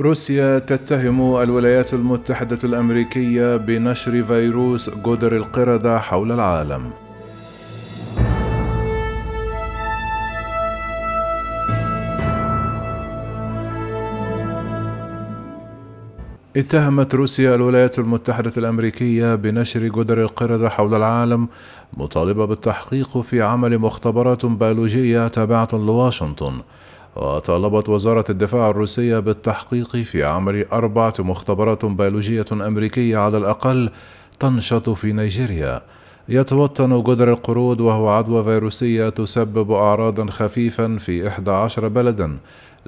روسيا تتهم الولايات المتحدة الأمريكية بنشر فيروس جدر القردة حول العالم. اتهمت روسيا الولايات المتحدة الأمريكية بنشر جدر القردة حول العالم مطالبة بالتحقيق في عمل مختبرات بيولوجية تابعة لواشنطن وطالبت وزارة الدفاع الروسية بالتحقيق في عمل أربعة مختبرات بيولوجية أمريكية على الأقل تنشط في نيجيريا. يتوطن جدر القرود وهو عدوى فيروسية تسبب أعراضا خفيفا في 11 بلدا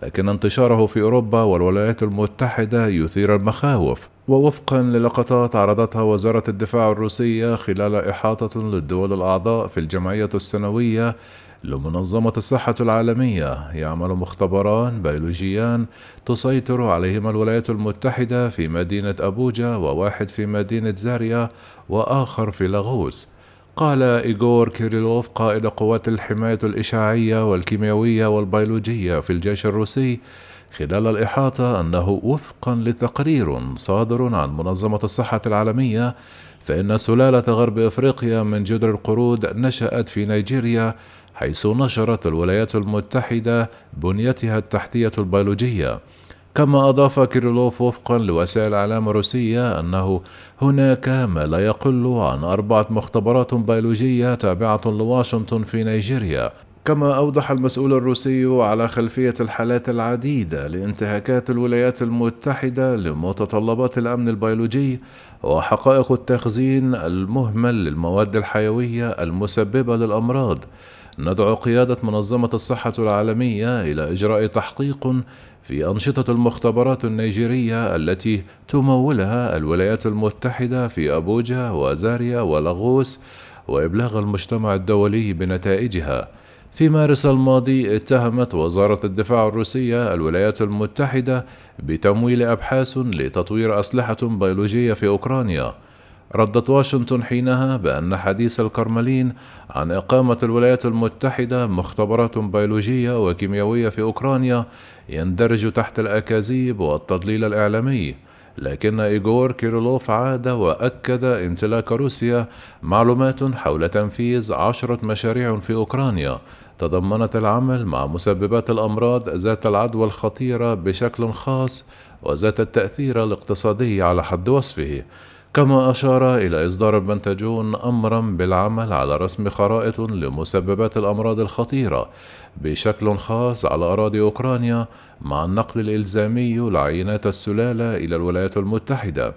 لكن انتشاره في أوروبا والولايات المتحدة يثير المخاوف. ووفقا للقطات عرضتها وزارة الدفاع الروسية خلال إحاطة للدول الأعضاء في الجمعية السنوية لمنظمة الصحة العالمية يعمل مختبران بيولوجيان تسيطر عليهما الولايات المتحدة في مدينة أبوجا وواحد في مدينة زاريا وآخر في لاغوس. قال إيغور كيريلوف قائد قوات الحماية الإشعاعية والكيميائية والبيولوجية في الجيش الروسي خلال الإحاطة أنه وفقا لتقرير صادر عن منظمة الصحة العالمية فإن سلالة غرب إفريقيا من جدري القرود نشأت في نيجيريا حيث نشرت الولايات المتحدة بنيتها التحتية البيولوجية. كما أضاف كيريلوف وفقا لوسائل الإعلام الروسية أنه هناك ما لا يقل عن أربعة مختبرات بيولوجية تابعة لواشنطن في نيجيريا. كما أوضح المسؤول الروسي على خلفية الحالات العديدة لانتهاكات الولايات المتحدة لمتطلبات الأمن البيولوجي وحقائق التخزين المهمل للمواد الحيوية المسببة للأمراض. ندعو قيادة منظمة الصحة العالمية إلى إجراء تحقيق في أنشطة المختبرات النيجيرية التي تمولها الولايات المتحدة في أبوجا وزاريا ولاغوس وإبلاغ المجتمع الدولي بنتائجها. في مارس الماضي اتهمت وزارة الدفاع الروسية الولايات المتحدة بتمويل أبحاث لتطوير أسلحة بيولوجية في أوكرانيا. ردت واشنطن حينها بأن حديث الكرملين عن إقامة الولايات المتحدة مختبرات بيولوجية وكيميائية في أوكرانيا يندرج تحت الأكاذيب والتضليل الإعلامي لكن إيغور كيرلوف عاد وأكد امتلاك روسيا معلومات حول تنفيذ عشرة مشاريع في أوكرانيا تضمنت العمل مع مسببات الأمراض ذات العدوى الخطيرة بشكل خاص وذات التأثير الاقتصادي على حد وصفه. كما أشار إلى إصدار البنتاجون أمرا بالعمل على رسم خرائط لمسببات الأمراض الخطيرة بشكل خاص على أراضي أوكرانيا مع النقل الإلزامي لعينات السلالة إلى الولايات المتحدة.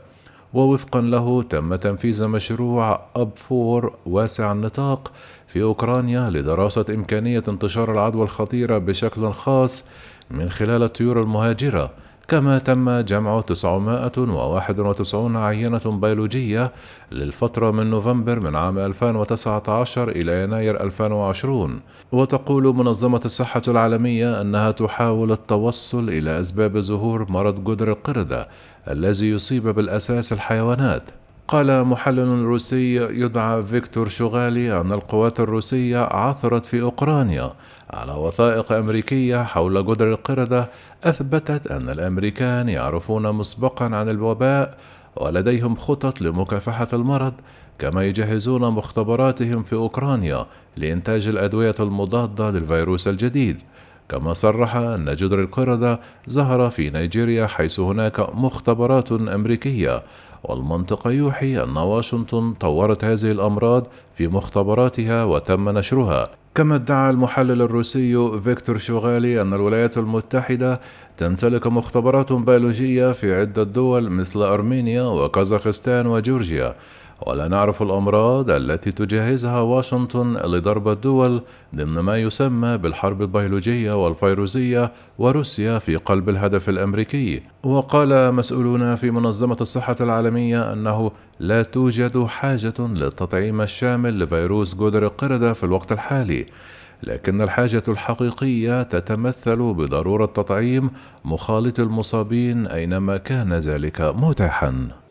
ووفقا له تم تنفيذ مشروع أب فور واسع النطاق في أوكرانيا لدراسة إمكانية انتشار العدوى الخطيرة بشكل خاص من خلال الطيور المهاجرة كما تم جمع 991 عينة بيولوجية للفترة من نوفمبر من عام 2019 إلى يناير 2020 وتقول منظمة الصحة العالمية أنها تحاول التوصل إلى أسباب ظهور مرض جدر القردة الذي يصيب بالأساس الحيوانات. قال محلل روسي يدعى فيكتور شوغالي أن القوات الروسية عثرت في أوكرانيا على وثائق أمريكية حول جدر القردة أثبتت أن الأمريكان يعرفون مسبقا عن الوباء ولديهم خطط لمكافحة المرض كما يجهزون مختبراتهم في أوكرانيا لإنتاج الأدوية المضادة للفيروس الجديد. كما صرح أن جدر القردة ظهر في نيجيريا حيث هناك مختبرات أمريكية والمنطق يوحي أن واشنطن طورت هذه الأمراض في مختبراتها وتم نشرها. كما ادعى المحلل الروسي فيكتور شوغالي أن الولايات المتحدة تمتلك مختبرات بيولوجية في عدة دول مثل أرمينيا وكازاخستان وجورجيا. ولا نعرف الأمراض التي تجهزها واشنطن لضرب الدول ضمن ما يسمى بالحرب البيولوجية والفيروسية وروسيا في قلب الهدف الأمريكي. وقال مسؤولون في منظمة الصحة العالمية أنه لا توجد حاجة للتطعيم الشامل لفيروس جدر القردة في الوقت الحالي لكن الحاجة الحقيقية تتمثل بضرورة تطعيم مخالط المصابين أينما كان ذلك متاحًا.